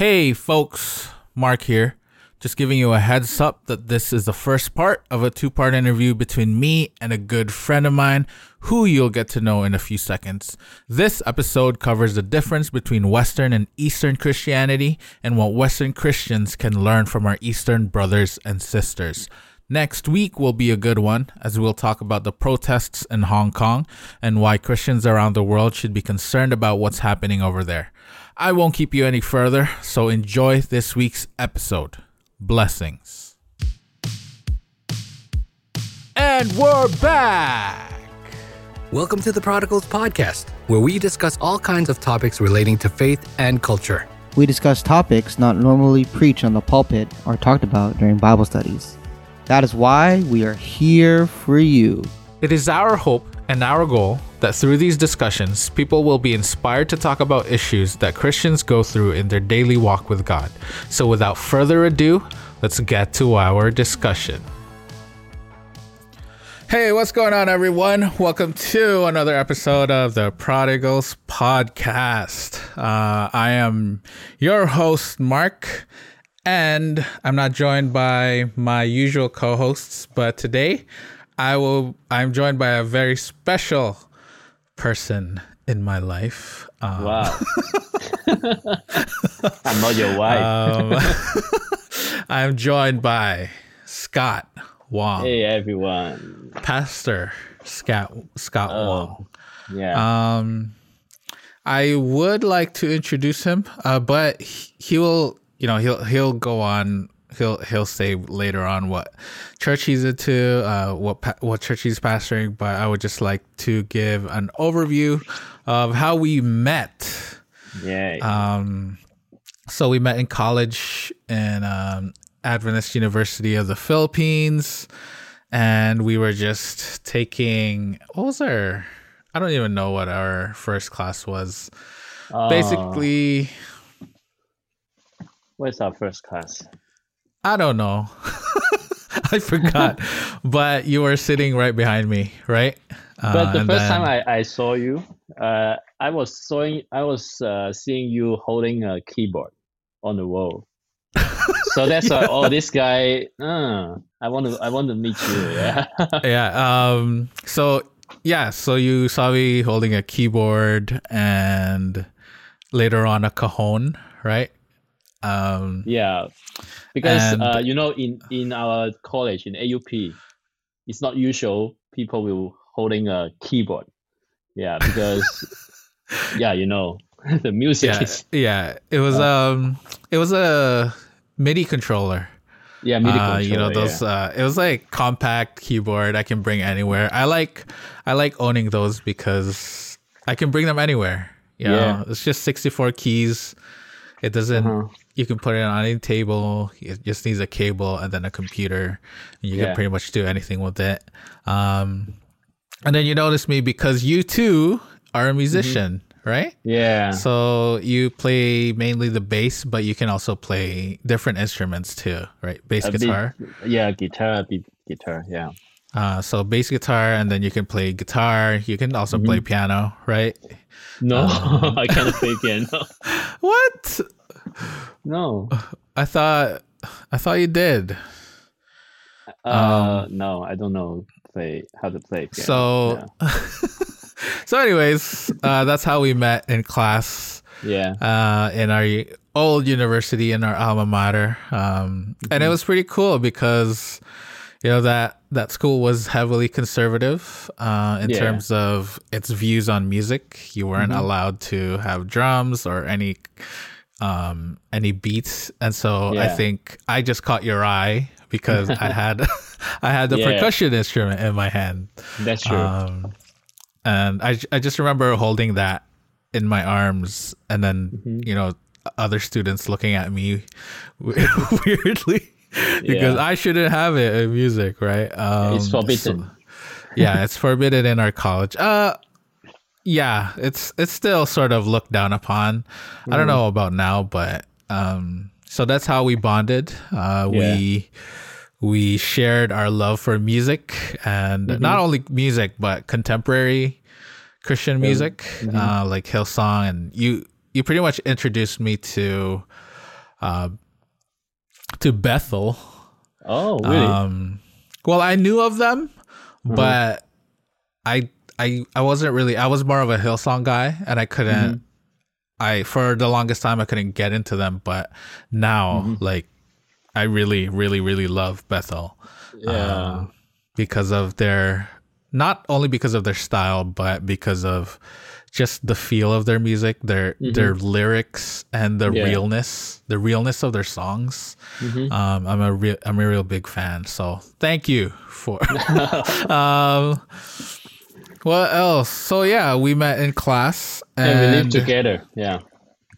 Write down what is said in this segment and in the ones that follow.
Hey, folks, Mark here. Just giving you a heads up that this is the first part of a two part interview between me and a good friend of mine who you'll get to know in a few seconds. This episode covers the difference between Western and Eastern Christianity and what Western Christians can learn from our Eastern brothers and sisters. Next week will be a good one as we'll talk about the protests in Hong Kong and why Christians around the world should be concerned about what's happening over there. I won't keep you any further, so enjoy this week's episode. Blessings. And we're back. Welcome to the Prodigals Podcast, where we discuss all kinds of topics relating to faith and culture. We discuss topics not normally preached on the pulpit or talked about during Bible studies. That is why we are here for you. It is our hope and our goal that through these discussions, people will be inspired to talk about issues that Christians go through in their daily walk with God. So, without further ado, let's get to our discussion. Hey, what's going on, everyone? Welcome to another episode of the Prodigals Podcast. Uh, I am your host, Mark, and I'm not joined by my usual co hosts, but today I will. I'm joined by a very special person in my life. Um, wow. I'm not your wife. um, I'm joined by Scott Wong. Hey everyone. Pastor Scott Scott oh, Wong. Yeah. Um I would like to introduce him, uh, but he, he will, you know, he'll he'll go on he'll he'll say later on what church he's into, uh, what what church he's pastoring. But I would just like to give an overview of how we met. Yeah. Um, so we met in college in um, Adventist University of the Philippines, and we were just taking what was our I don't even know what our first class was. Uh, Basically, what's our first class? I don't know. I forgot. but you were sitting right behind me, right? Uh, but the first then... time I, I saw you, uh, I was seeing I was uh, seeing you holding a keyboard on the wall. so that's why oh this guy uh, I want to I want to meet you yeah yeah um so yeah so you saw me holding a keyboard and later on a cajon right um, yeah, because and, uh, you know, in in our college in AUP, it's not usual people will holding a keyboard. Yeah, because yeah, you know, the music yeah, is yeah. It was uh, um, it was a MIDI controller. Yeah, MIDI uh, controller. You know those. Yeah. Uh, it was like compact keyboard I can bring anywhere. I like I like owning those because I can bring them anywhere. You know? yeah, it's just sixty four keys. It doesn't. Uh-huh you can put it on any table. It just needs a cable and then a computer. And you yeah. can pretty much do anything with it. Um, and then you notice me because you too are a musician, mm-hmm. right? Yeah. So you play mainly the bass, but you can also play different instruments too, right? Bass a guitar. Bit, yeah, guitar, bit, guitar. Yeah. Uh, so bass guitar, and then you can play guitar. You can also mm-hmm. play piano, right? No, um, I can't play piano. what? No. I thought I thought you did. Uh, um, no, I don't know play how to play. Piano. So, yeah. so anyways, uh, that's how we met in class. Yeah. Uh, in our old university in our alma mater, um, mm-hmm. and it mm-hmm. was pretty cool because you know that that school was heavily conservative uh, in yeah. terms of its views on music. You weren't mm-hmm. allowed to have drums or any um, any beats, and so yeah. I think I just caught your eye because I had I had the yeah. percussion instrument in my hand. That's true. Um, and I I just remember holding that in my arms, and then mm-hmm. you know other students looking at me weirdly because yeah. I shouldn't have it in music, right? Um, it's forbidden. So, yeah, it's forbidden in our college. Uh yeah, it's it's still sort of looked down upon. Mm. I don't mm. know about now, but um, so that's how we bonded. Uh, yeah. We we shared our love for music and mm-hmm. not only music but contemporary Christian music, mm-hmm. uh, like Hillsong, and you you pretty much introduced me to uh, to Bethel. Oh, really? Um, well, I knew of them, mm-hmm. but I I I wasn't really. I was more of a Hillsong guy, and I couldn't. Mm-hmm. I for the longest time I couldn't get into them, but now mm-hmm. like I really, really, really love Bethel. Yeah. Um, because of their not only because of their style, but because of just the feel of their music, their mm-hmm. their lyrics, and the yeah. realness, the realness of their songs. Mm-hmm. Um, I'm a real I'm a real big fan. So thank you for. um, what else? So yeah, we met in class and, and we lived together. Yeah.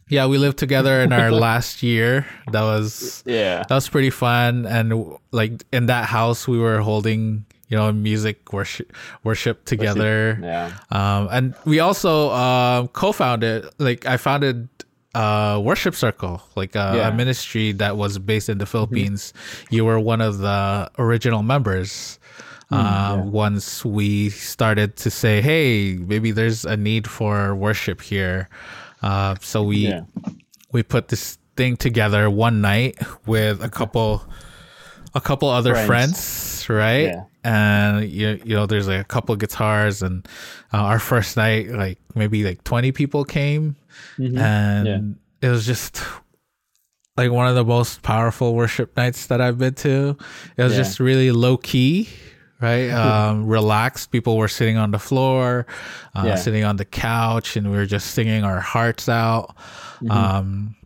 Yeah, we lived together in our last year. That was yeah, that was pretty fun. And like in that house, we were holding you know music worship worship together. Yeah. Um, and we also uh, co-founded like I founded a worship circle, like a, yeah. a ministry that was based in the mm-hmm. Philippines. Mm-hmm. You were one of the original members. Mm, uh, yeah. Once we started to say, hey, maybe there's a need for worship here. Uh, so we yeah. we put this thing together one night with a couple a couple other friends, friends right? Yeah. And you you know, there's like a couple guitars, and uh, our first night, like maybe like 20 people came, mm-hmm. and it was just like one of the most powerful worship nights that I've been to. It was yeah. just really low key, right? Um, relaxed. People were sitting on the floor, uh, yeah. sitting on the couch, and we were just singing our hearts out. Mm-hmm. Um,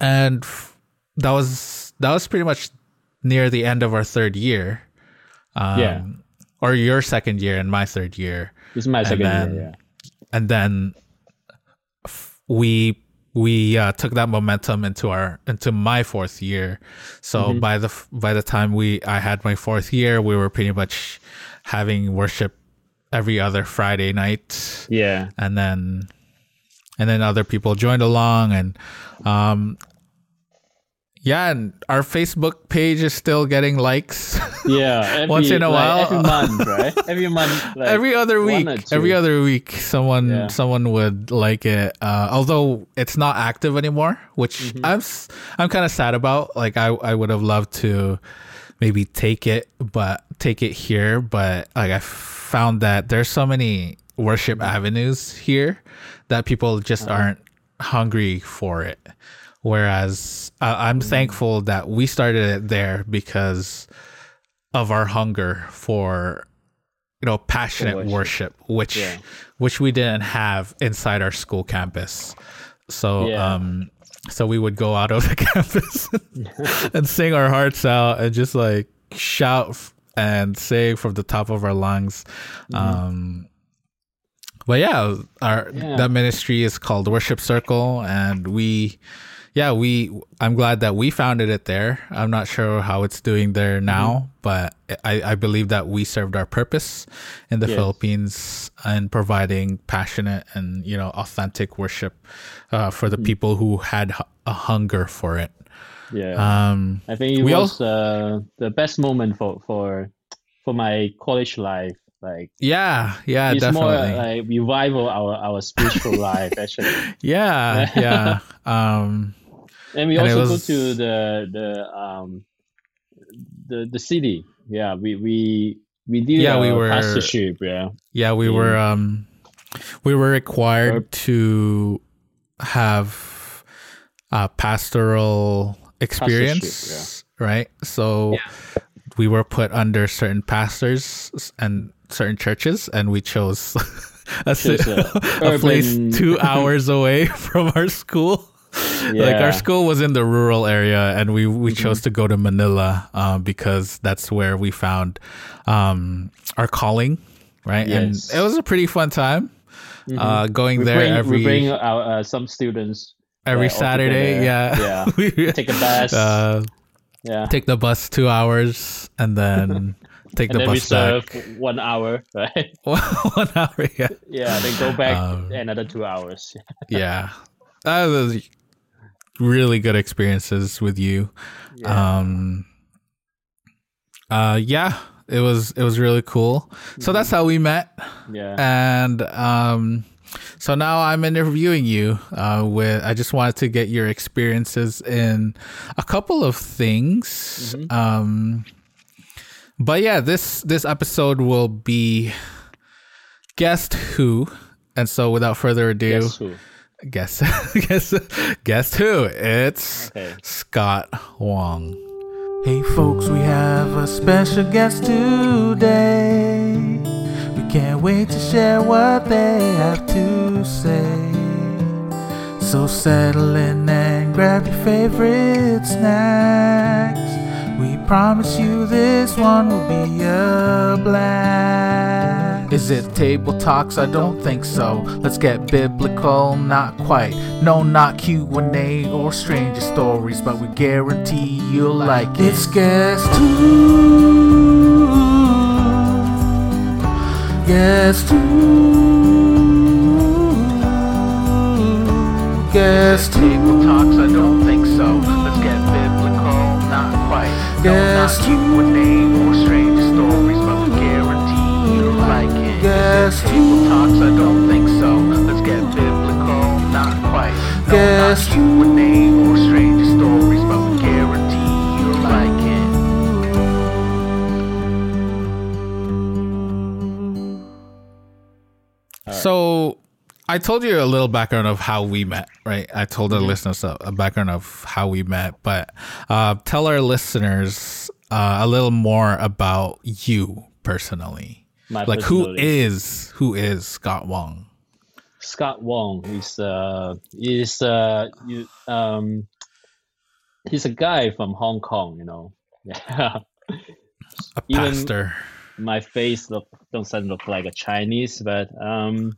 and f- that was that was pretty much near the end of our third year. Um, yeah. Or your second year and my third year. This is my second then, year. Yeah. And then f- we we uh, took that momentum into our into my fourth year. So mm-hmm. by the by the time we I had my fourth year, we were pretty much having worship every other Friday night. Yeah, and then and then other people joined along, and um, yeah, and our Facebook page is still getting likes. Yeah, every, once in a like while, every month, right? Every month, like every other week, every other week, someone yeah. someone would like it. Uh, although it's not active anymore, which mm-hmm. I'm I'm kind of sad about. Like I I would have loved to maybe take it, but take it here. But like I found that there's so many worship avenues here that people just uh-huh. aren't hungry for it. Whereas uh, I'm thankful that we started it there because of our hunger for you know passionate worship. worship, which yeah. which we didn't have inside our school campus. So yeah. um so we would go out of the campus and sing our hearts out and just like shout and say from the top of our lungs. Mm-hmm. Um but yeah, our yeah. that ministry is called Worship Circle and we yeah, we I'm glad that we founded it there. I'm not sure how it's doing there mm-hmm. now, mm-hmm. but I, I believe that we served our purpose in the yes. Philippines in providing passionate and you know authentic worship uh, for the mm-hmm. people who had a hunger for it. Yeah, um, I think it was uh, the best moment for for for my college life like yeah yeah it's definitely. more like revival our our spiritual life actually yeah yeah um and we and also was... go to the the um the the city. Yeah, we we we did yeah we were pastorship. Yeah, yeah we were um we were required to have a pastoral experience, yeah. right? So yeah. we were put under certain pastors and certain churches, and we chose a, a, a place two hours away from our school yeah. like our school was in the rural area and we we mm-hmm. chose to go to manila um, because that's where we found um, our calling right? Yes. and it was a pretty fun time mm-hmm. uh, going we there bring, every we bring uh, some students every saturday yeah. Yeah. Take a bus. uh, yeah. take the bus two hours and then take and the bus back. one hour right? One hour yeah. Yeah then go back um, another two hours. yeah. That was really good experiences with you. Yeah. Um, uh, yeah, it was it was really cool. So that's how we met. Yeah, and um, so now I'm interviewing you. Uh, with I just wanted to get your experiences in a couple of things. Mm-hmm. Um, but yeah, this this episode will be guest who, and so without further ado, guess who? Guess guess guess who? It's okay. Scott Wong. Hey folks, we have a special guest today. We can't wait to share what they have to say. So settle in and grab your favorite snacks. We promise you this one will be a blast. Is it table talks? I don't think so. Let's get biblical, not quite. No, not Q&A or stranger stories, but we guarantee you'll like it. It's guest two. Guest two. Guest table talks? I don't think so. Let's get biblical, not quite. No, not Q&A or stranger stories, it. Guest table talks? I don't think so. Let's get biblical, not quite. No, Guest Q&A or stranger stories, but we guarantee you'll like it. So I told you a little background of how we met, right? I told the mm-hmm. listeners a, a, background of how we met, but uh, tell our listeners uh, a little more about you personally. My like who is who is Scott Wong? Scott Wong is uh is uh you um he's a guy from Hong Kong, you know. Yeah. A pastor. My face look don't look like a Chinese, but um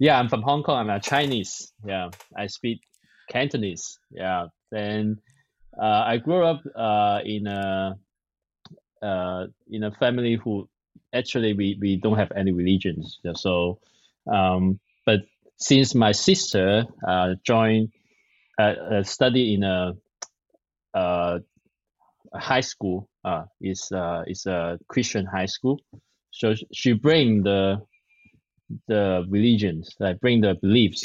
yeah, I'm from Hong Kong. I'm a Chinese. Yeah, I speak Cantonese. Yeah, then uh, I grew up uh, in a uh, in a family who actually we, we don't have any religions. So, um, but since my sister uh, joined uh, uh study in a, uh, a high school, uh, is uh, is a Christian high school. So she bring the the religions, like bring the beliefs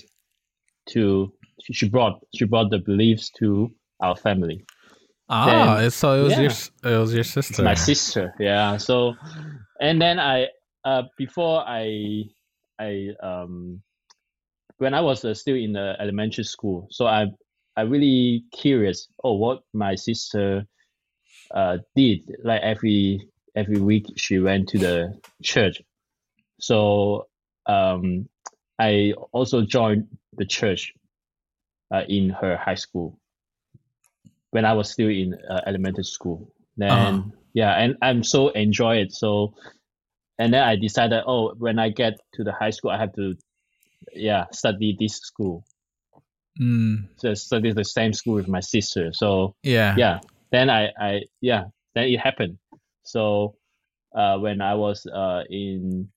to she brought she brought the beliefs to our family. Ah, then, so it was yeah, your it was your sister. My sister, yeah. So, and then I uh before I I um when I was uh, still in the elementary school, so I I really curious. Oh, what my sister uh did like every every week she went to the church. So um, I also joined the church uh, in her high school when I was still in uh, elementary school. Then uh-huh. Yeah, and I'm so enjoy it. So and then I decided, oh, when I get to the high school, I have to yeah study this school. Mm. So study the same school with my sister. So yeah, yeah. Then I I yeah then it happened. So uh, when I was uh, in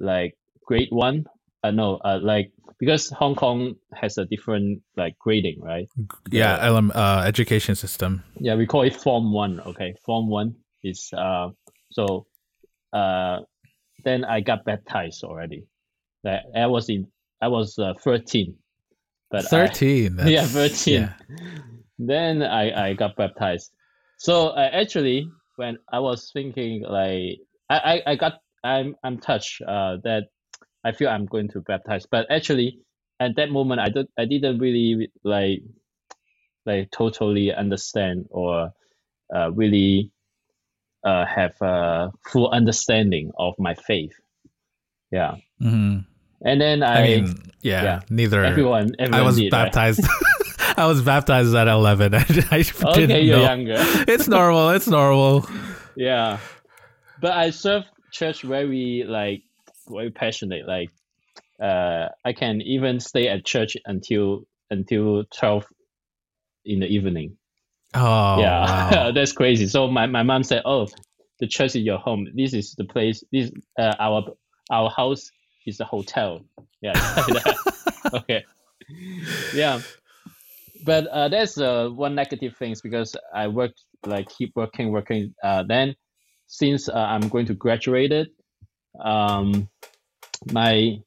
like grade one uh, no uh, like because hong kong has a different like grading right yeah the, LM, uh, education system yeah we call it form one okay form one is uh so uh then i got baptized already like i was in i was uh, 13 but 13 I, yeah 13 yeah. then i i got baptized so uh, actually when i was thinking like i i, I got i'm i'm touched uh that I feel I'm going to baptize. But actually, at that moment, I don't, I didn't really like, like totally understand or uh, really uh, have a full understanding of my faith. Yeah. Mm-hmm. And then I, I mean, yeah, yeah, neither. Everyone, everyone I was did, baptized. Right? I was baptized at 11. I, I okay, you're know. younger. it's normal. It's normal. Yeah. But I serve church very like very passionate. Like, uh, I can even stay at church until until twelve in the evening. Oh, yeah, wow. that's crazy. So my, my mom said, "Oh, the church is your home. This is the place. This uh, our our house is the hotel." Yeah. okay. Yeah. But uh, there's uh, one negative things because I work like keep working working. Uh, then since uh, I'm going to graduate it, um, my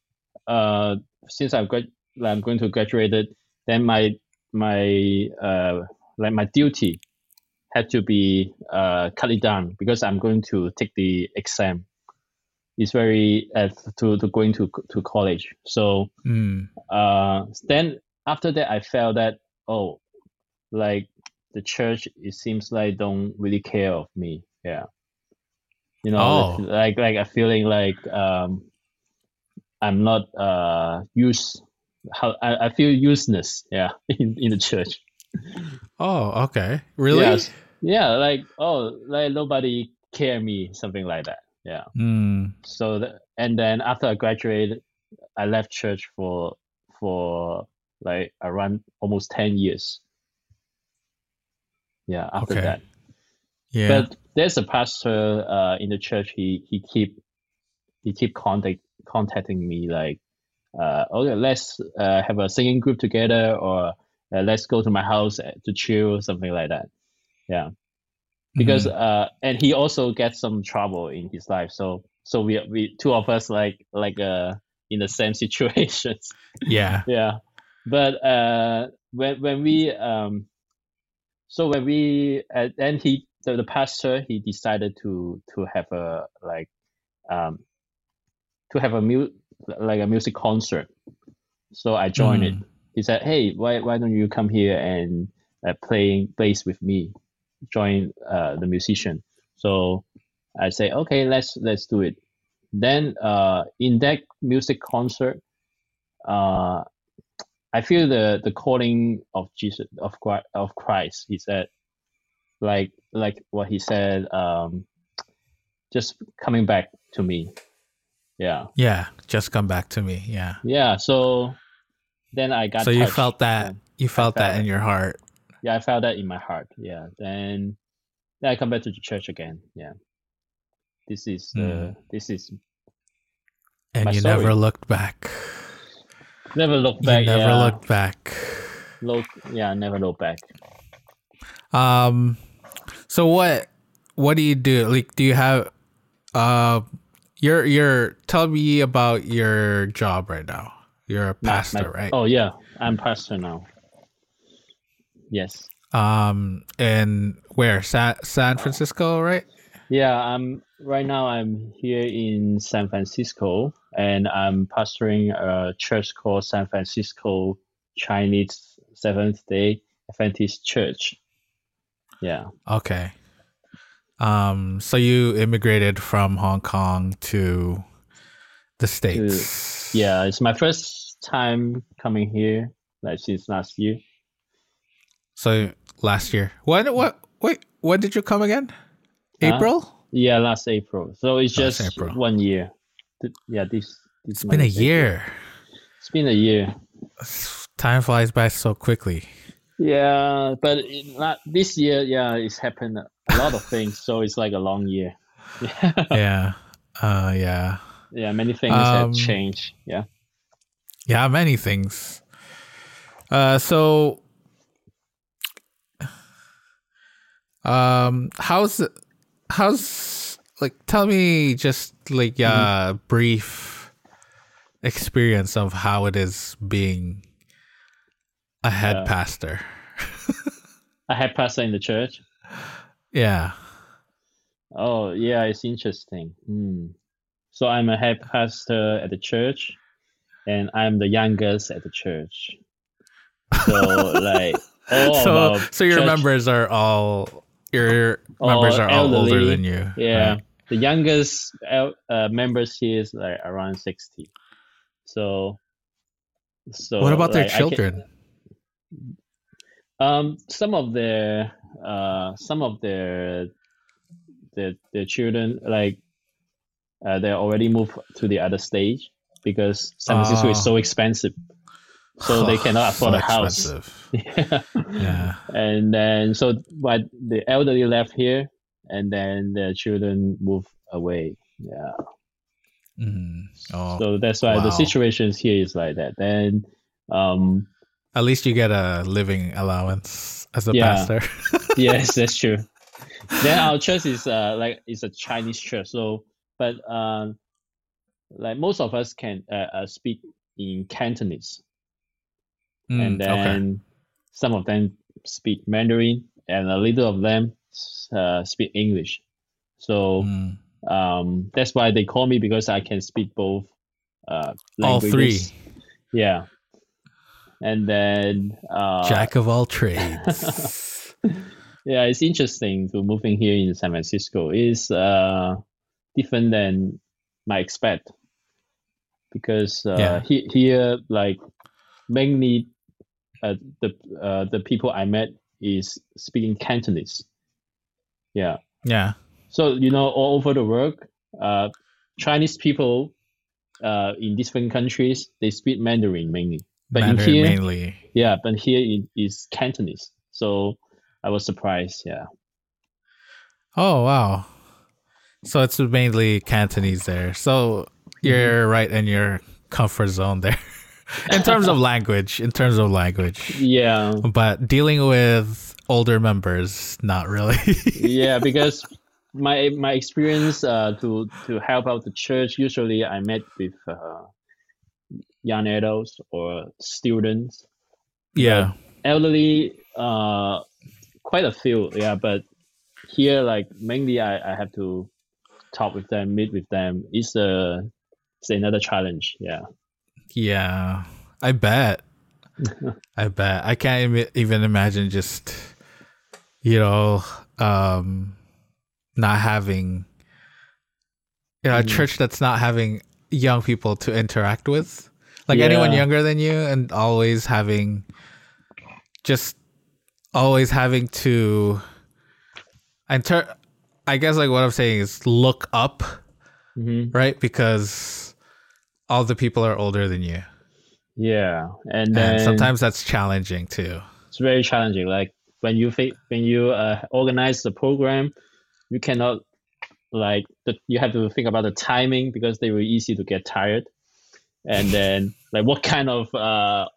uh, since I'm grad, I'm going to graduate it, then my my uh like my duty had to be uh cut it down because I'm going to take the exam. It's very uh, to to going to to college. So Mm. uh then after that I felt that oh like the church it seems like don't really care of me. Yeah. You know, Oh. like like a feeling like um I'm not uh use how I, I feel useless, yeah, in, in the church. Oh, okay. Really? Yes. Yeah, like oh like nobody care me, something like that. Yeah. Mm. So the, and then after I graduated, I left church for for like around almost ten years. Yeah, after Okay. that. Yeah. But there's a pastor uh, in the church. He he keep he keep contact contacting me like, uh, okay, let's uh, have a singing group together, or uh, let's go to my house to chill, something like that. Yeah, because Mhm. uh, and he also gets some trouble in his life. So so we we two of us like like uh in the same situations yeah. yeah but uh when when we um so when we uh, and he the, the pastor he decided to to have a like um to have a mu- like a music concert so i joined it Mm. He said hey why why don't you come here and uh, playing bass with me join uh the musician so i say okay let's let's do it then uh in that music concert uh I feel the the calling of Jesus of Christ, of Christ. He said, like like what he said, um, just coming back to me. Yeah, Yeah. Just come back to me. Yeah. yeah. So then I got. so you felt that you felt felt that in it. your heart. Yeah, I felt that in my heart. Yeah. Then, then I come back to the church again. Yeah. This is uh, Mm. this is And you story. never looked back. never looked back. you never yeah. looked back. Look, yeah, never looked back. Um so what what do you do? Like do you have uh you're you're tell me about your job right now. You're a pastor, my- right? Oh yeah, I'm pastor now. Yes. Um in where? San San Francisco, right? Yeah, I'm right now. I'm here in San Francisco, and I'm pastoring a church called San Francisco Chinese Seventh Day Adventist Church. Yeah, Okay. Um so you immigrated from Hong Kong to the States. yeah. It's my first time coming here, like since last year. So last year. When what wait, when did you come again? Huh? April? Yeah, last April. So it's just April. one year. Yeah, this. this It's been a April. year. It's been a year. Time flies by so quickly. Yeah, but not this year. Yeah, it's happened a lot of things. So it's like a long year. Yeah. yeah. Uh yeah. yeah many things Um, have changed yeah Yeah, many things. Uh so um how's how's like tell me just like a brief experience of how it is being a head Yeah. pastor. a head pastor in the church Yeah. oh yeah it's interesting hmm. so i'm a head pastor at the church and i'm the youngest at the church so like so so your church- members are all your All members are all older than you. yeah right? the youngest el- uh, members here is like around 60 so so What about their like, can- children? Um, some of their uh, some of their their their children like uh, they already moved to the other stage because San Francisco Oh. is so expensive, so they cannot afford So a house. yeah. Yeah. And then so but the elderly left here, and then the children move away. Yeah. Mm. Oh, So that's why the wow. situations here is like that. Then um at least you get a living allowance as a Yeah. pastor. yes, that's true. Then our church is uh like it's a Chinese church, so but um like most of us can uh, uh speak in Cantonese, mm, and then okay. some of them speak Mandarin, and a little of them uh, speak English. So mm. um, that's why they call me because I can speak both uh, All three. Yeah. And then uh, jack of all trades. yeah, it's interesting to moving here in San Francisco. It's uh, different than my expect because uh, yeah. he, here like mainly uh, the uh, the people I met is speaking Cantonese. Yeah. Yeah. So you know, all over the world, uh, Chinese people uh, in different countries they speak Mandarin mainly. But Mandarin here, mainly. Yeah, but here it is Cantonese. So I was surprised. Yeah. Oh wow! So it's mainly Cantonese there. So you're mm-hmm. right in your comfort zone there. in terms of language, in terms of language. Yeah. But dealing with older members, not really. yeah, because my my experience uh, to to help out the church, usually I met with uh, young adults or students. Yeah. But elderly, uh, quite a few. Yeah, but here, like mainly, I, I have to talk with them, meet with them. It's a it's another challenge. Yeah. Yeah, I bet. I bet. I can't even imagine just, you know, um, not having, you know, a mm. church that's not having young people to interact with, like yeah. anyone younger than you, and always having, just always having to, enter. I guess like what I'm saying is look up, mm-hmm. right? Because all the people are older than you. Yeah, and, and sometimes that's challenging too. It's very challenging. Like when you think when you uh, organize the program, you cannot like the, you have to think about the timing because they were easy to get tired, and then like what kind of uh,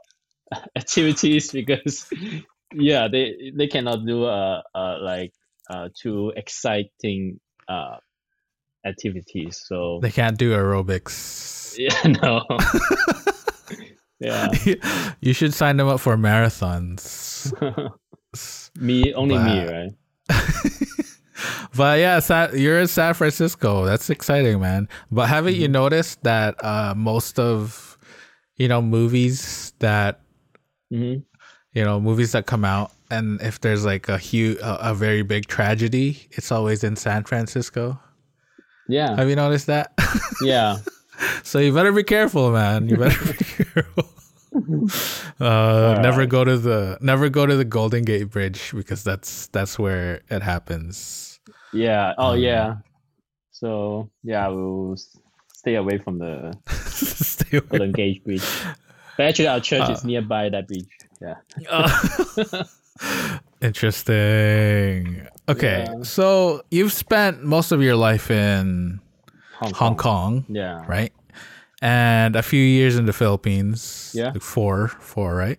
activities because yeah they they cannot do uh, uh like uh too exciting uh activities so they can't do aerobics Yeah, no. yeah. You should sign them up for marathons. me, only but, me, right? but yeah, you're in San Francisco. That's exciting, man. But haven't mm-hmm. you noticed that uh, most of you know movies that mm-hmm. you know movies that come out, and if there's like a huge, a, a very big tragedy, it's always in San Francisco. Yeah. Have you noticed that? yeah. so you better be careful, man. You better be careful. Uh, never right. go to the never go to the Golden Gate Bridge because that's that's where it happens. Yeah. Oh um, yeah. So yeah, we'll stay away from the stay away Golden Gate Bridge. But actually, our church uh, is nearby that bridge. Yeah. Uh, interesting. Okay, yeah. so you've spent most of your life in Hong Kong. Hong Kong. Yeah. Right. And a few years in the Philippines. Yeah. Like four, four, right?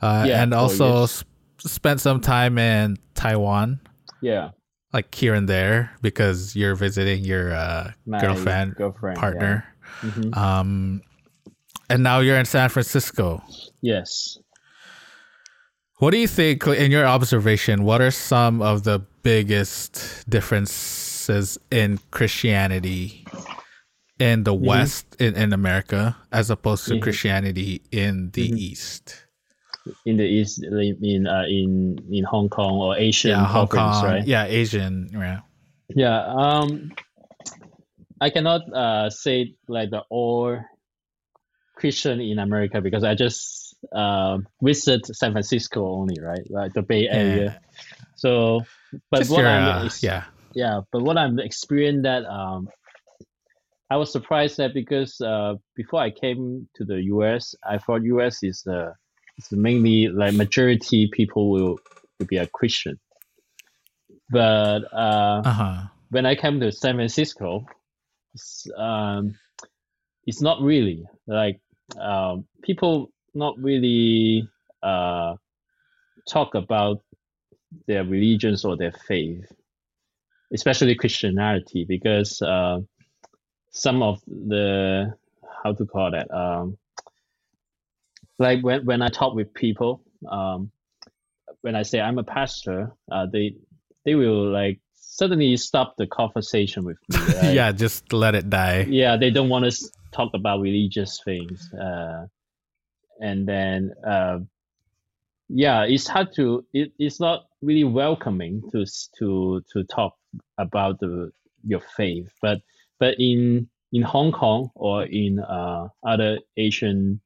Uh, yeah, and also sp- spent some time in Taiwan. Yeah. Like here and there because you're visiting your uh, girlfriend, girlfriend, partner. Yeah. Mm-hmm. Um, and now you're in San Francisco. Yes. What do you think, in your observation, what are some of the biggest differences? in Christianity in the mm-hmm. West in, in America as opposed to mm-hmm. Christianity in the mm-hmm. East. In the East, in uh, in in Hong Kong or Asian yeah, Hong Kong, right? Yeah, Asian, yeah. Yeah, um, I cannot uh, say like the all Christian in America because I just uh, visit San Francisco only, right? Like the Bay Area. Yeah. So, but just what your, I'm uh, yeah yeah but what i'm experiencing that um i was surprised that because uh before i came to the us i thought us is uh is mainly like majority people will will be a christian but uh uh-huh. when i came to san francisco it's, um it's not really like um people not really uh talk about their religions or their faith especially Christianity, because uh, some of the how to call that um, like when when I talk with people, um, when I say I'm a pastor, uh, they they will like suddenly stop the conversation with me. Right? yeah, just let it die. Yeah, they don't want to talk about religious things. Uh, and then, uh, yeah, it's hard to. It, it's not really welcoming to to to talk about the your faith. But but in in Hong Kong or in uh, other Asian,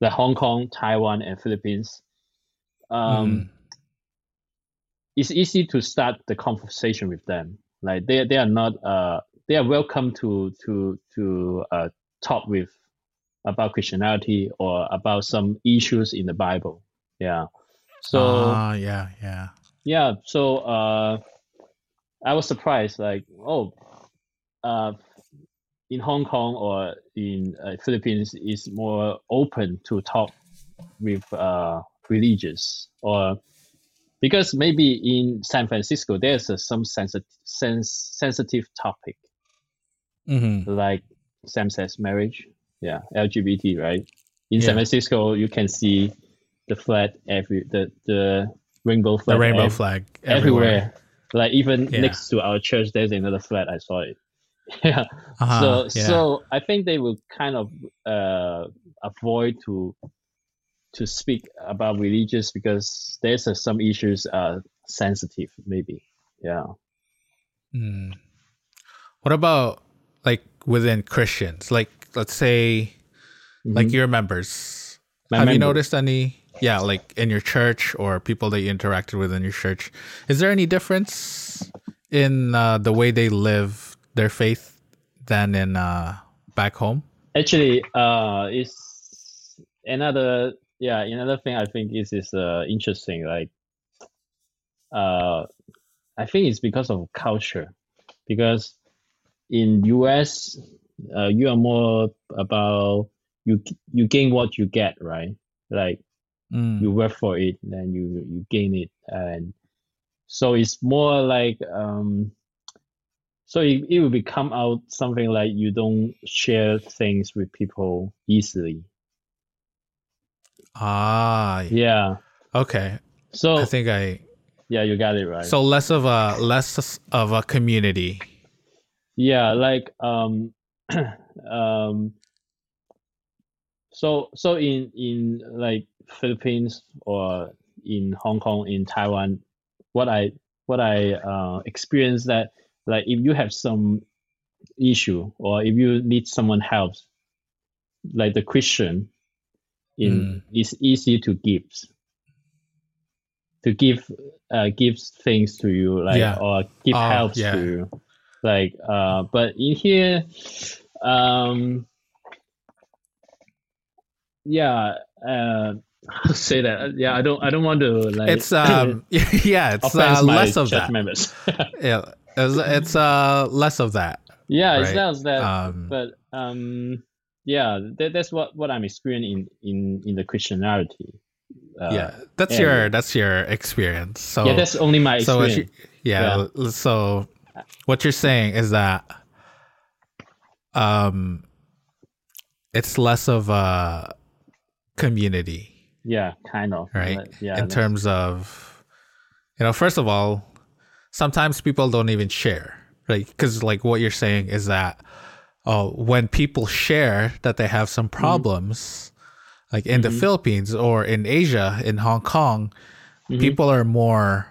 like Hong Kong, Taiwan, and Philippines, um, mm it's easy to start the conversation with them. Like they they are not uh they are welcome to to to uh talk with about Christianity or about some issues in the Bible. Yeah. So uh, yeah, yeah. Yeah. So uh I was surprised, like, oh uh in Hong Kong or in uh, Philippines is more open to talk with uh religious or because maybe in San Francisco there's a, some sensitive sens- sensitive topic mm-hmm. like same-sex marriage, yeah, LGBT, right? In yeah. San Francisco, you can see the flag every the the rainbow flag, the rainbow flag everywhere. everywhere. Like even yeah. next to our church, there's another flag. I saw it. yeah. Uh-huh, so yeah. so I think they will kind of uh, avoid to to speak about religious because there's uh, some issues are sensitive maybe yeah mm. what about like within christians like let's say mm-hmm. like your members My have members. you noticed any yeah like in your church or people that you interacted with in your church is there any difference in uh, the way they live their faith than in uh, back home actually uh it's another yeah, another thing I think is is uh, interesting. Like, uh, I think it's because of culture, because in US, uh, you are more about you you gain what you get, right? Like, mm. you work for it, then you you gain it, and so it's more like um. So it, it will become out something like you don't share things with people easily Ah. Yeah. Okay. So I think I. Yeah, you got it right. So less of a less of a community. Yeah, like um, um. So so in in like Philippines or in Hong Kong in Taiwan, what I what I uh experienced that like if you have some issue or if you need someone help, like the Christian in mm. it's easy to give to give uh gives things to you like yeah. or give oh, helps yeah. to you like uh but in here um yeah uh say that. Yeah i don't i don't want to like it's um yeah it's uh, less of that. members yeah it's, it's uh less of that yeah right? it's less that um, but um yeah that, that's what what i'm experiencing in in in the christianity uh, yeah that's your that's your experience so yeah that's only my experience so you, yeah, yeah. so what you're saying is that um it's less of a community yeah kind of right yeah in terms of you know first of all sometimes people don't even share right because like what you're saying is that uh, when people share that they have some mm-hmm. problems, mm-hmm. like in mm-hmm. the Philippines or in Asia, in Hong Kong, mm-hmm. people are more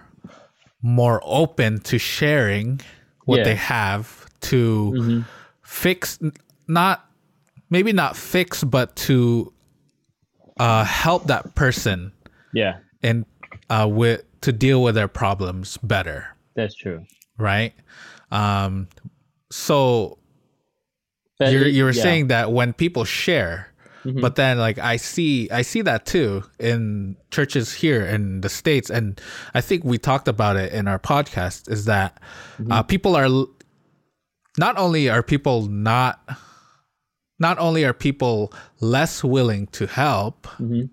more open to sharing what yeah. they have to mm-hmm. fix not maybe not fix but to uh, help that person yeah and uh, with to deal with their problems better that's true right um so you're you were yeah. saying that when people share mm-hmm. but then like i see i see that too in churches here in the states and i think we talked about it in our podcast is that mm-hmm. uh, people are not only are people not not only are people less willing to help mm-hmm.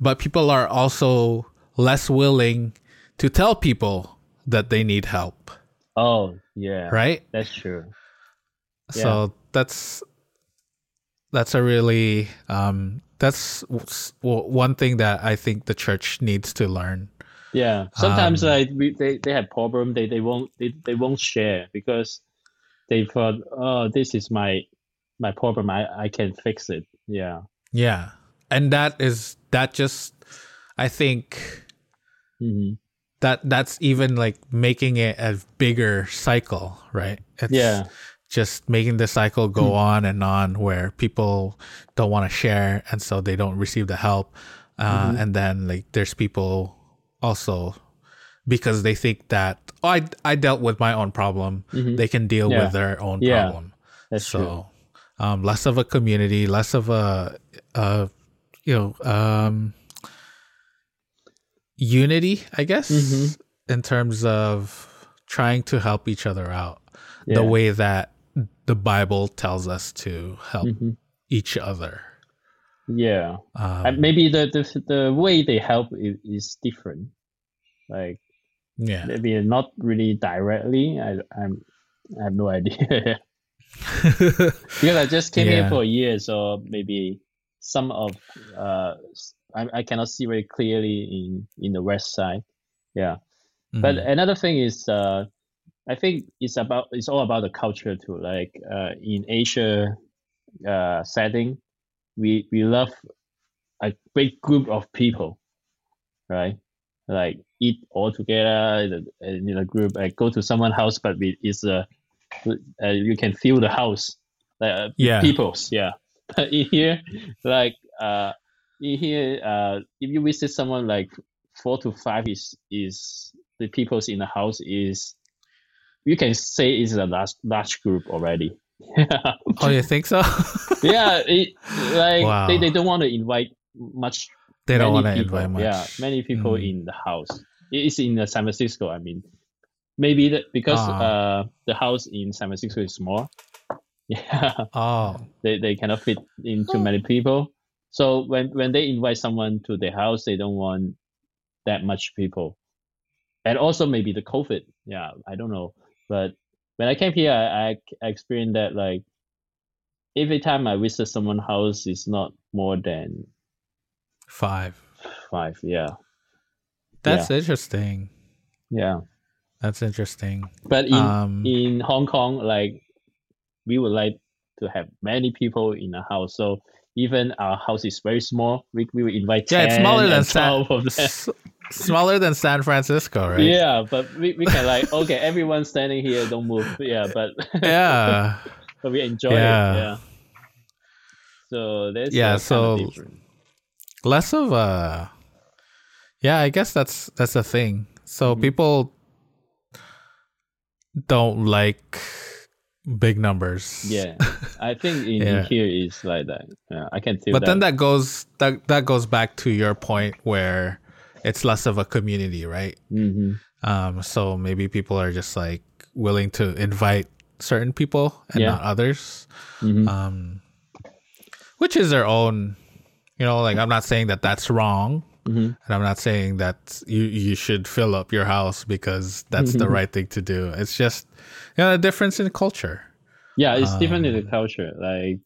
but people are also less willing to tell people that they need help oh yeah right that's true so that's that's a really um, that's one thing that I think the church needs to learn. Yeah, sometimes um, like we, they they have problem. They they won't they, they won't share because they thought, oh, this is my my problem. I I can fix it. Yeah. Yeah, and that is that just I think mm-hmm. that that's even like making it a bigger cycle, right? It's yeah. Just making the cycle go mm. on and on where people don't want to share and so they don't receive the help. Uh, mm-hmm. And then like there's people also because they think that oh, I I dealt with my own problem, mm-hmm. they can deal yeah. with their own yeah. problem. That's so um, less of a community, less of a, a you know um, unity, I guess, mm-hmm. in terms of trying to help each other out yeah. the way that the Bible tells us to help mm-hmm. each other. Yeah, um, maybe the, the the way they help is, is different. Like, yeah, maybe not really directly. I I'm I have no idea. because I just came yeah. here for a year, so maybe some of uh I, I cannot see very clearly in in the west side. Yeah, mm-hmm. but another thing is uh I think it's about it's all about the culture too. Like uh in Asia uh setting, we we love a big group of people, right? Like eat all together in a group. Like go to someone's house, but we, it's a uh, you can feel the house, uh, yeah, people's yeah. But in here, like uh, in here, uh, if you visit someone like four to five is is the people's in the house is you can say it's a large large group already. oh, you think so? yeah, it, like wow. they, they don't want to invite much. They don't want to invite much. Yeah, many people mm. in the house. It's in San Francisco. I mean, maybe that because uh, uh the house in San Francisco is small. Yeah. Oh. They they cannot fit in too many people. So when when they invite someone to their house, they don't want that much people. And also maybe the COVID. Yeah, I don't know. But when I came here, I, I experienced that like every time I visit someone's house, it's not more than five. Five, yeah. That's yeah. interesting. Yeah. That's interesting. But in um, in Hong Kong, like we would like to have many people in a house. So even our house is very small, we, we will invite yeah, it's smaller than San, s- smaller than San Francisco, right? Yeah, but we, we can like okay, everyone standing here, don't move. Yeah, but yeah, but we enjoy yeah. it. Yeah. So there's yeah, so less of a yeah, I guess that's that's the thing. So mm-hmm. people don't like big numbers. Yeah, I think in, yeah. here is like that. Yeah, I can see. But that. But then that goes that that goes back to your point where it's less of a community, right? Mm-hmm. Um, so maybe people are just like willing to invite certain people and yeah. not others. Mm-hmm. Um, which is their own. You know, like I'm not saying that that's wrong. Mm-hmm. And I'm not saying that you you should fill up your house because that's the right thing to do. It's just you know a difference in culture. Yeah, it's um, different in the culture. Like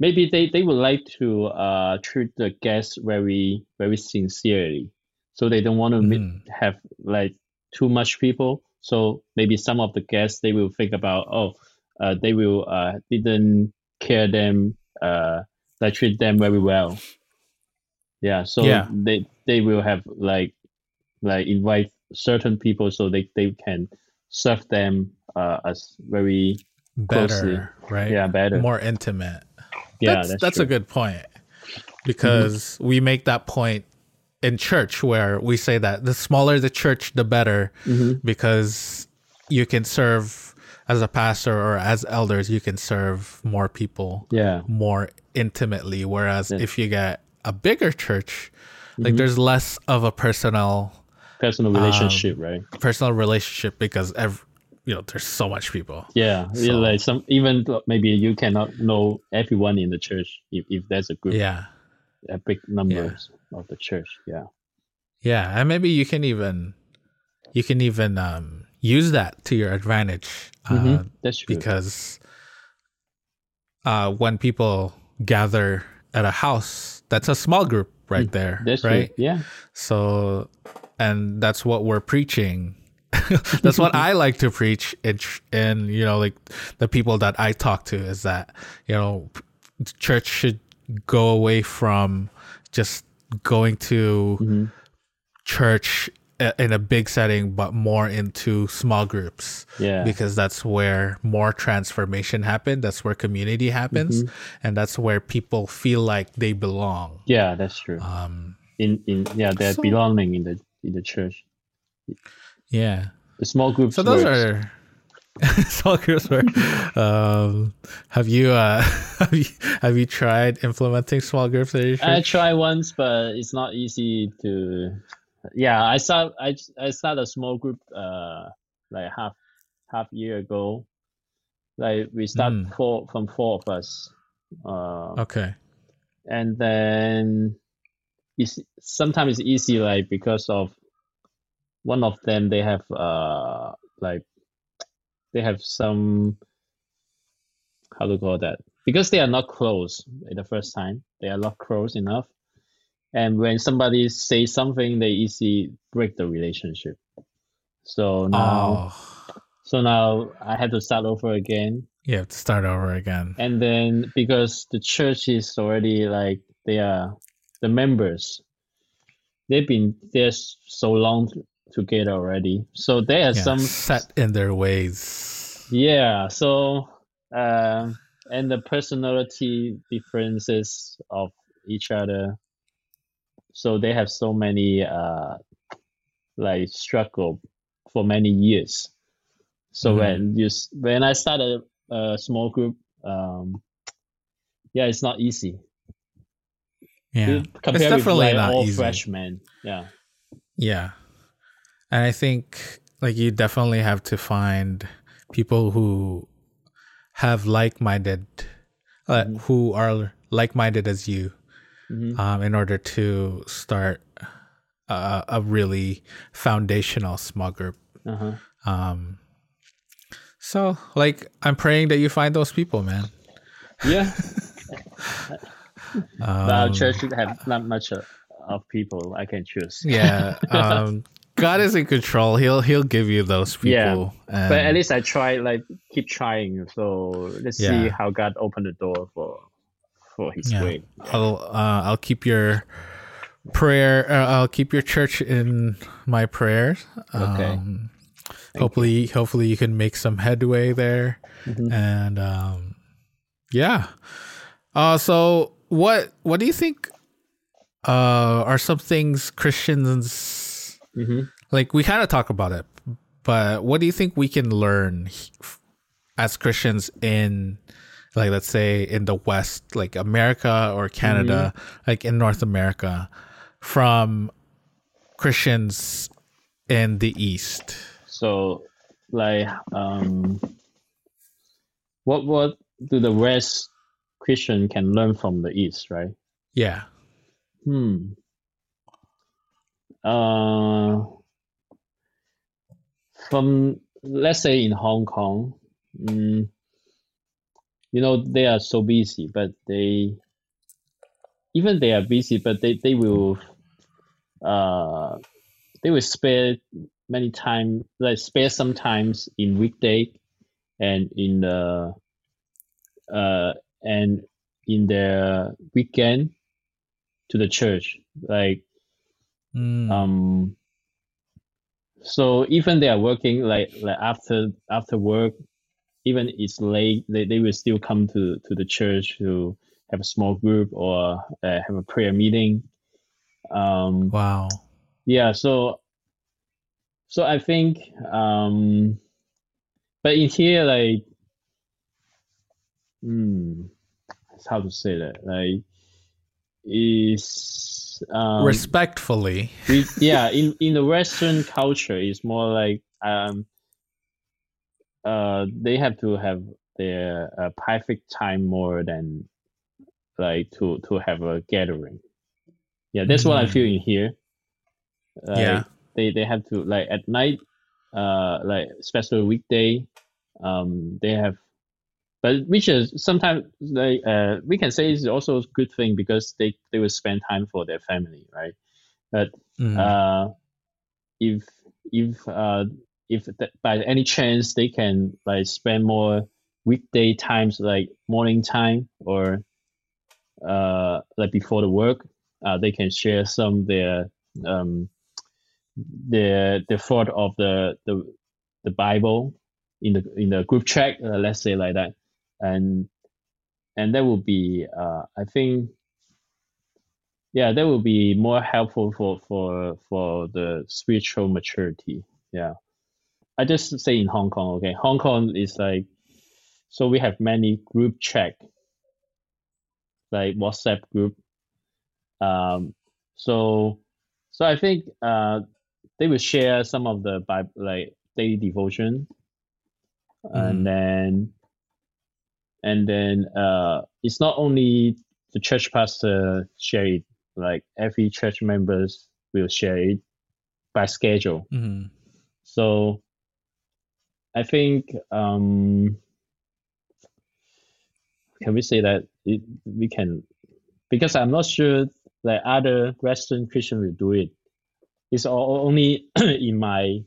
maybe they, they would like to uh, treat the guests very very sincerely, so they don't want to mm-hmm. have like too much people. So maybe some of the guests they will think about oh uh, they will uh, didn't care them uh, they treat them very well yeah so yeah. they they will have like like invite certain people so they, they can serve them uh, as very better closely. right yeah better more intimate yeah that's, that's, that's a good point because mm-hmm. we make that point in church where we say that the smaller the church the better mm-hmm. because you can serve as a pastor or as elders you can serve more people yeah more intimately whereas yeah. if you get a bigger church, like mm-hmm. there's less of a personal personal um, relationship, um, right? Personal relationship because every you know there's so much people. Yeah, so, like some even maybe you cannot know everyone in the church if, if there's a group. Yeah, a big numbers yeah. of the church. Yeah. Yeah, and maybe you can even you can even um, use that to your advantage. Mm-hmm. Uh, That's true. Because uh, when people gather at a house that's a small group right mm, there that's right true. yeah so and that's what we're preaching that's what i like to preach and and you know like the people that i talk to is that you know church should go away from just going to mm-hmm. church in a big setting, but more into small groups. Yeah. Because that's where more transformation happens. That's where community happens. Mm-hmm. And that's where people feel like they belong. Yeah, that's true. Um, in, in, yeah, they're so, belonging in the, in the church. Yeah. The small groups. So those works. are, small groups work. um, have you uh, have you have you tried implementing small groups? I tried once, but it's not easy to yeah, I start I I started a small group uh like half half year ago. Like we start mm. four from four of us. Uh, okay. And then it's sometimes it's easy like because of one of them they have uh like they have some how to call that because they are not close the first time they are not close enough and when somebody says something they easily break the relationship. So now oh. so now i had to start over again. You have to start over again. And then because the church is already like they are the members they've been there so long together already. So they are yeah, some set in their ways. Yeah so uh, and the personality differences of each other so they have so many uh like struggle for many years. So mm-hmm. when you when i started a small group um yeah it's not easy. Yeah. It's definitely with, like, not all easy. freshmen. Yeah. Yeah. And i think like you definitely have to find people who have like-minded uh, mm-hmm. who are like-minded as you mm-hmm. um, in order to start a, a really foundational small group. Uh-huh. Um, so, like, I'm praying that you find those people, man. Yeah. um, our church have not much of people I can choose. yeah. Um, God is in control. He'll he'll give you those people. Yeah. And, but at least I try like keep trying. So let's yeah. see how God opened the door for Oh, he's yeah. great. I'll uh, I'll keep your prayer. Uh, I'll keep your church in my prayers. Okay. Um, hopefully, you. hopefully you can make some headway there, mm-hmm. and um, yeah. Uh, so what what do you think? Uh, are some things Christians mm-hmm. like? We kind of talk about it, but what do you think we can learn as Christians in like let's say in the west like america or canada mm-hmm. like in north america from christians in the east. So like um what what do the west christian can learn from the east right? Yeah. Hmm. Uh from let's say in hong kong mm, you know they are so busy but they even they are busy but they, they will uh they will spare many time like spare sometimes in weekday and in the uh and in the weekend to the church like mm. um so even they are working like like after after work even it's late, they, they will still come to, to the church to have a small group or uh, have a prayer meeting. Um, wow. Yeah. So, so I think, um, but in here, like, hmm, how to say that? Like, is um, respectfully. We, yeah, in in the Western culture, it's more like um, uh they have to have their uh, perfect time more than like to to have a gathering yeah that's mm-hmm. what i feel in here like, yeah they they have to like at night uh like especially weekday um they have but which is sometimes like uh, we can say is also a good thing because they they will spend time for their family, right? But mm. uh, if if uh, if by any chance they can like spend more weekday times like morning time or uh, like before the work, uh, they can share some their um, their the thought of the the the Bible in the in the group chat, uh, let's say like that. And and that will be uh, I think yeah that will be more helpful for for for the spiritual maturity. Yeah I just say in Hong Kong okay Hong Kong is like so we have many group chat like WhatsApp group um so so I think uh they will share some of the Bible like daily devotion mm. and then and then uh, it's not only the church pastor share it like every church members will share it by schedule mm-hmm. so i think um, can we say that it, we can because i'm not sure that other western christian will do it it's all, only in my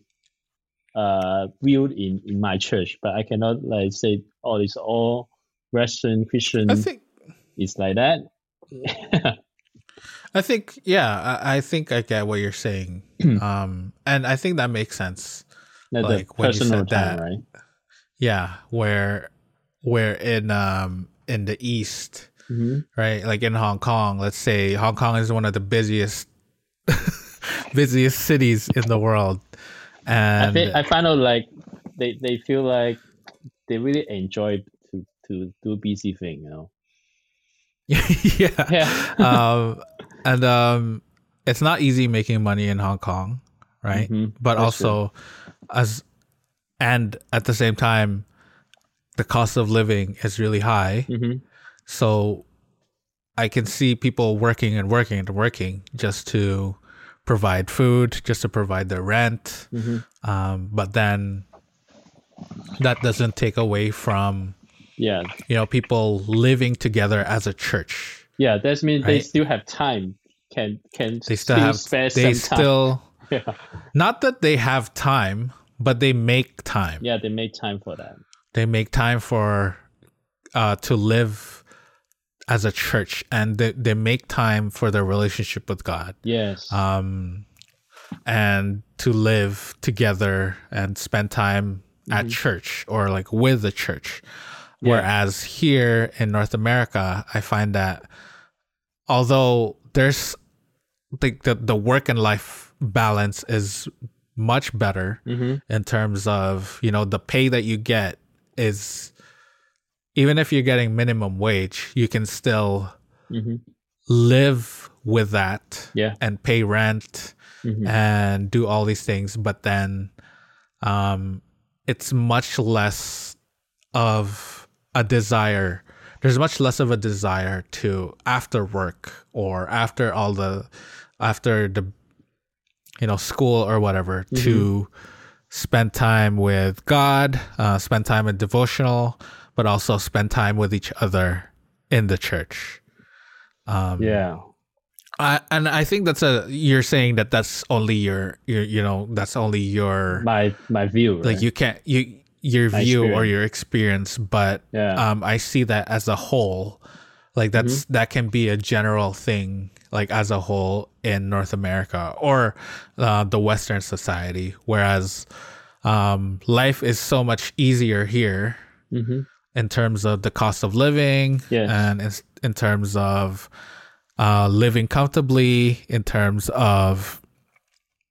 uh, view in, in my church but i cannot like say oh it's all Western Christian I think it's like that. I think yeah, I, I, think I get what you're saying. um and I think that makes sense. Like when you said time, that. Right? Yeah, where where in um in the east, mm-hmm. right? Like in Hong Kong, let's say Hong Kong is one of the busiest busiest cities in the world. And I, think, I find out like they, they feel like they really enjoy to to do a busy thing, you know. yeah. Yeah. um, and um, it's not easy making money in Hong Kong, right? Mm-hmm. But That's also, true. As and at the same time, the cost of living is really high. Mm-hmm. So I can see people working and working and working just to provide food, just to provide their rent. Mm-hmm. Um, but then that doesn't take away from yeah you know people living together as a church yeah that means right? they still have time can can they still, still have spare they still yeah. not that they have time but they make time yeah they make time for that they make time for uh to live as a church and they, they make time for their relationship with god yes um and to live together and spend time mm-hmm. at church or like with the church yeah. Whereas here in North America, I find that although there's like the, the work and life balance is much better mm-hmm. in terms of, you know, the pay that you get is even if you're getting minimum wage, you can still mm-hmm. live with that yeah. and pay rent mm-hmm. and do all these things. But then um, it's much less of a desire there's much less of a desire to after work or after all the after the you know school or whatever mm-hmm. to spend time with god uh, spend time in devotional but also spend time with each other in the church um, yeah I, and I think that's a you're saying that that's only your your you know that's only your my my view like you can't you your view or your experience, but yeah. um, I see that as a whole. Like that's mm-hmm. that can be a general thing, like as a whole in North America or uh, the Western society. Whereas um, life is so much easier here mm-hmm. in terms of the cost of living yes. and in, in terms of uh, living comfortably, in terms of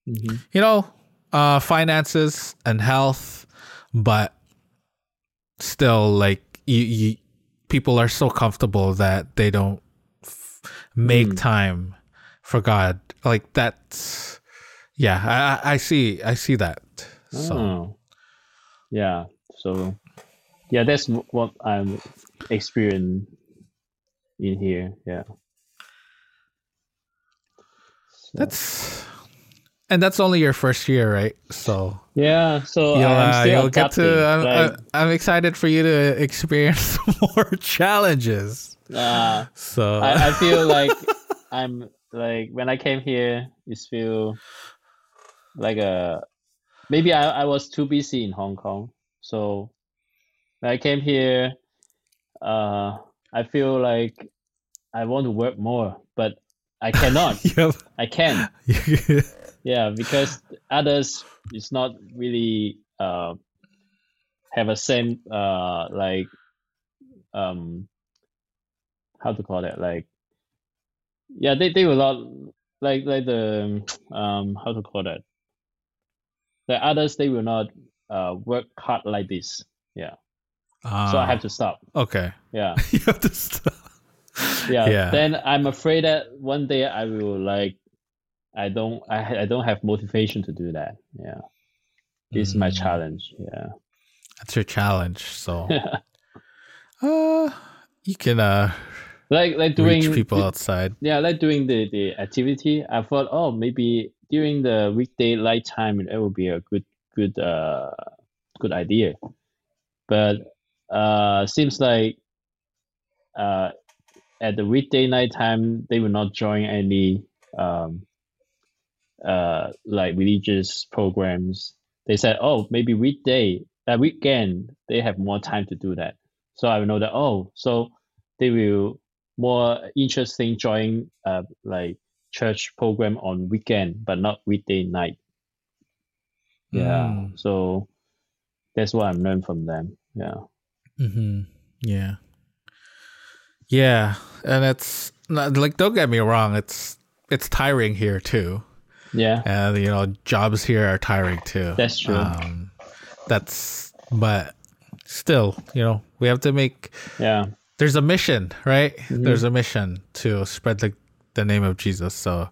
mm-hmm. you know uh, finances and health but still like you, you people are so comfortable that they don't f- make mm. time for God. Like that's yeah, I I see I see that. So oh. yeah, so yeah, that's what I'm experiencing in here. Yeah, so. that's and that's only your first year, right? So yeah, so you'll, uh, you'll get to. I'm, like, I'm, excited for you to experience more challenges. Uh, so I, I feel like I'm like when I came here, it feel like a maybe I, I was too busy in Hong Kong. So when I came here, uh, I feel like I want to work more, but I cannot. yep. I can. yeah, because others is not really uh, have a same uh like um how to call it like yeah they, they will not like like the um how to call that? The others they will not uh work hard like this. Yeah. Uh, so i have to stop. okay. Yeah. You have to stop. Yeah, yeah. Then i'm afraid that one day i will like i don't i, I don't have motivation to do that. Yeah. This mm. is my mm. challenge. Yeah. That's your challenge so. Uh you can uh like like doing reach people outside. Yeah, like doing the the activity. I thought, oh, maybe during the weekday night time, it would be a good good uh good idea. But uh, seems like uh at the weekday night time, they will not join any um uh like religious programs. They said, oh, maybe weekday that weekend they have more time to do that. So I know that oh, so they will more interesting join uh like church program on weekend but not weekday night. Yeah mm. so that's what i'm learned from them yeah. Mm-hmm. yeah. Yeah and it's not, like don't get me wrong it's it's tiring here too. Yeah. And you know jobs here are tiring too. That's true. Um, that's but still you know we have to make yeah there's a mission, right? Mm-hmm. There's a mission to spread the, the name of Jesus. So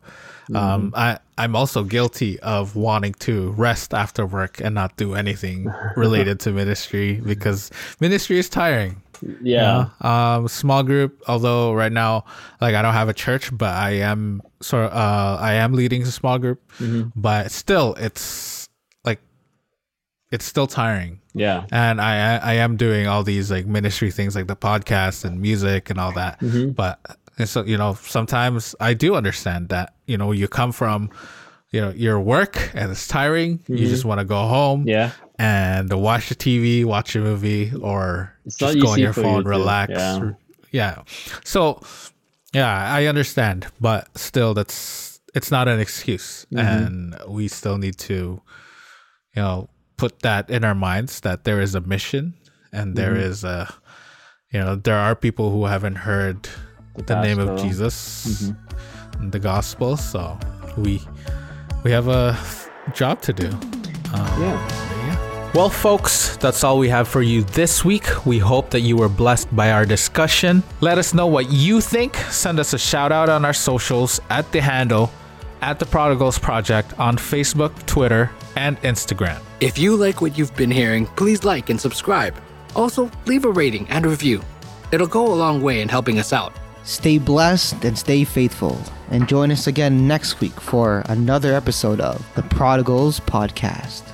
um, mm-hmm. I, I'm also guilty of wanting to rest after work and not do anything related to ministry because ministry is tiring. Yeah. You know? um, small group, although right now, like I don't have a church, but I am sort of, uh, I am leading a small group, mm-hmm. but still it's it's still tiring. Yeah. And I I am doing all these like ministry things like the podcast and music and all that. Mm-hmm. But so you know, sometimes I do understand that, you know, you come from you know, your work and it's tiring. Mm-hmm. You just want to go home. Yeah. And watch the TV, watch a movie or it's just go on your phone, you relax. Yeah. yeah. So yeah, I understand, but still that's it's not an excuse. Mm-hmm. And we still need to you know put that in our minds that there is a mission and there mm-hmm. is a you know there are people who haven't heard the, the name of jesus mm-hmm. the gospel. So we we have a job to do. Um, yeah. yeah. Well folks that's all we have for you this week. We hope that you were blessed by our discussion. Let us know what you think. Send us a shout out on our socials at the handle at the prodigals project on facebook twitter and instagram if you like what you've been hearing, please like and subscribe. Also, leave a rating and review. It'll go a long way in helping us out. Stay blessed and stay faithful. And join us again next week for another episode of the Prodigals Podcast.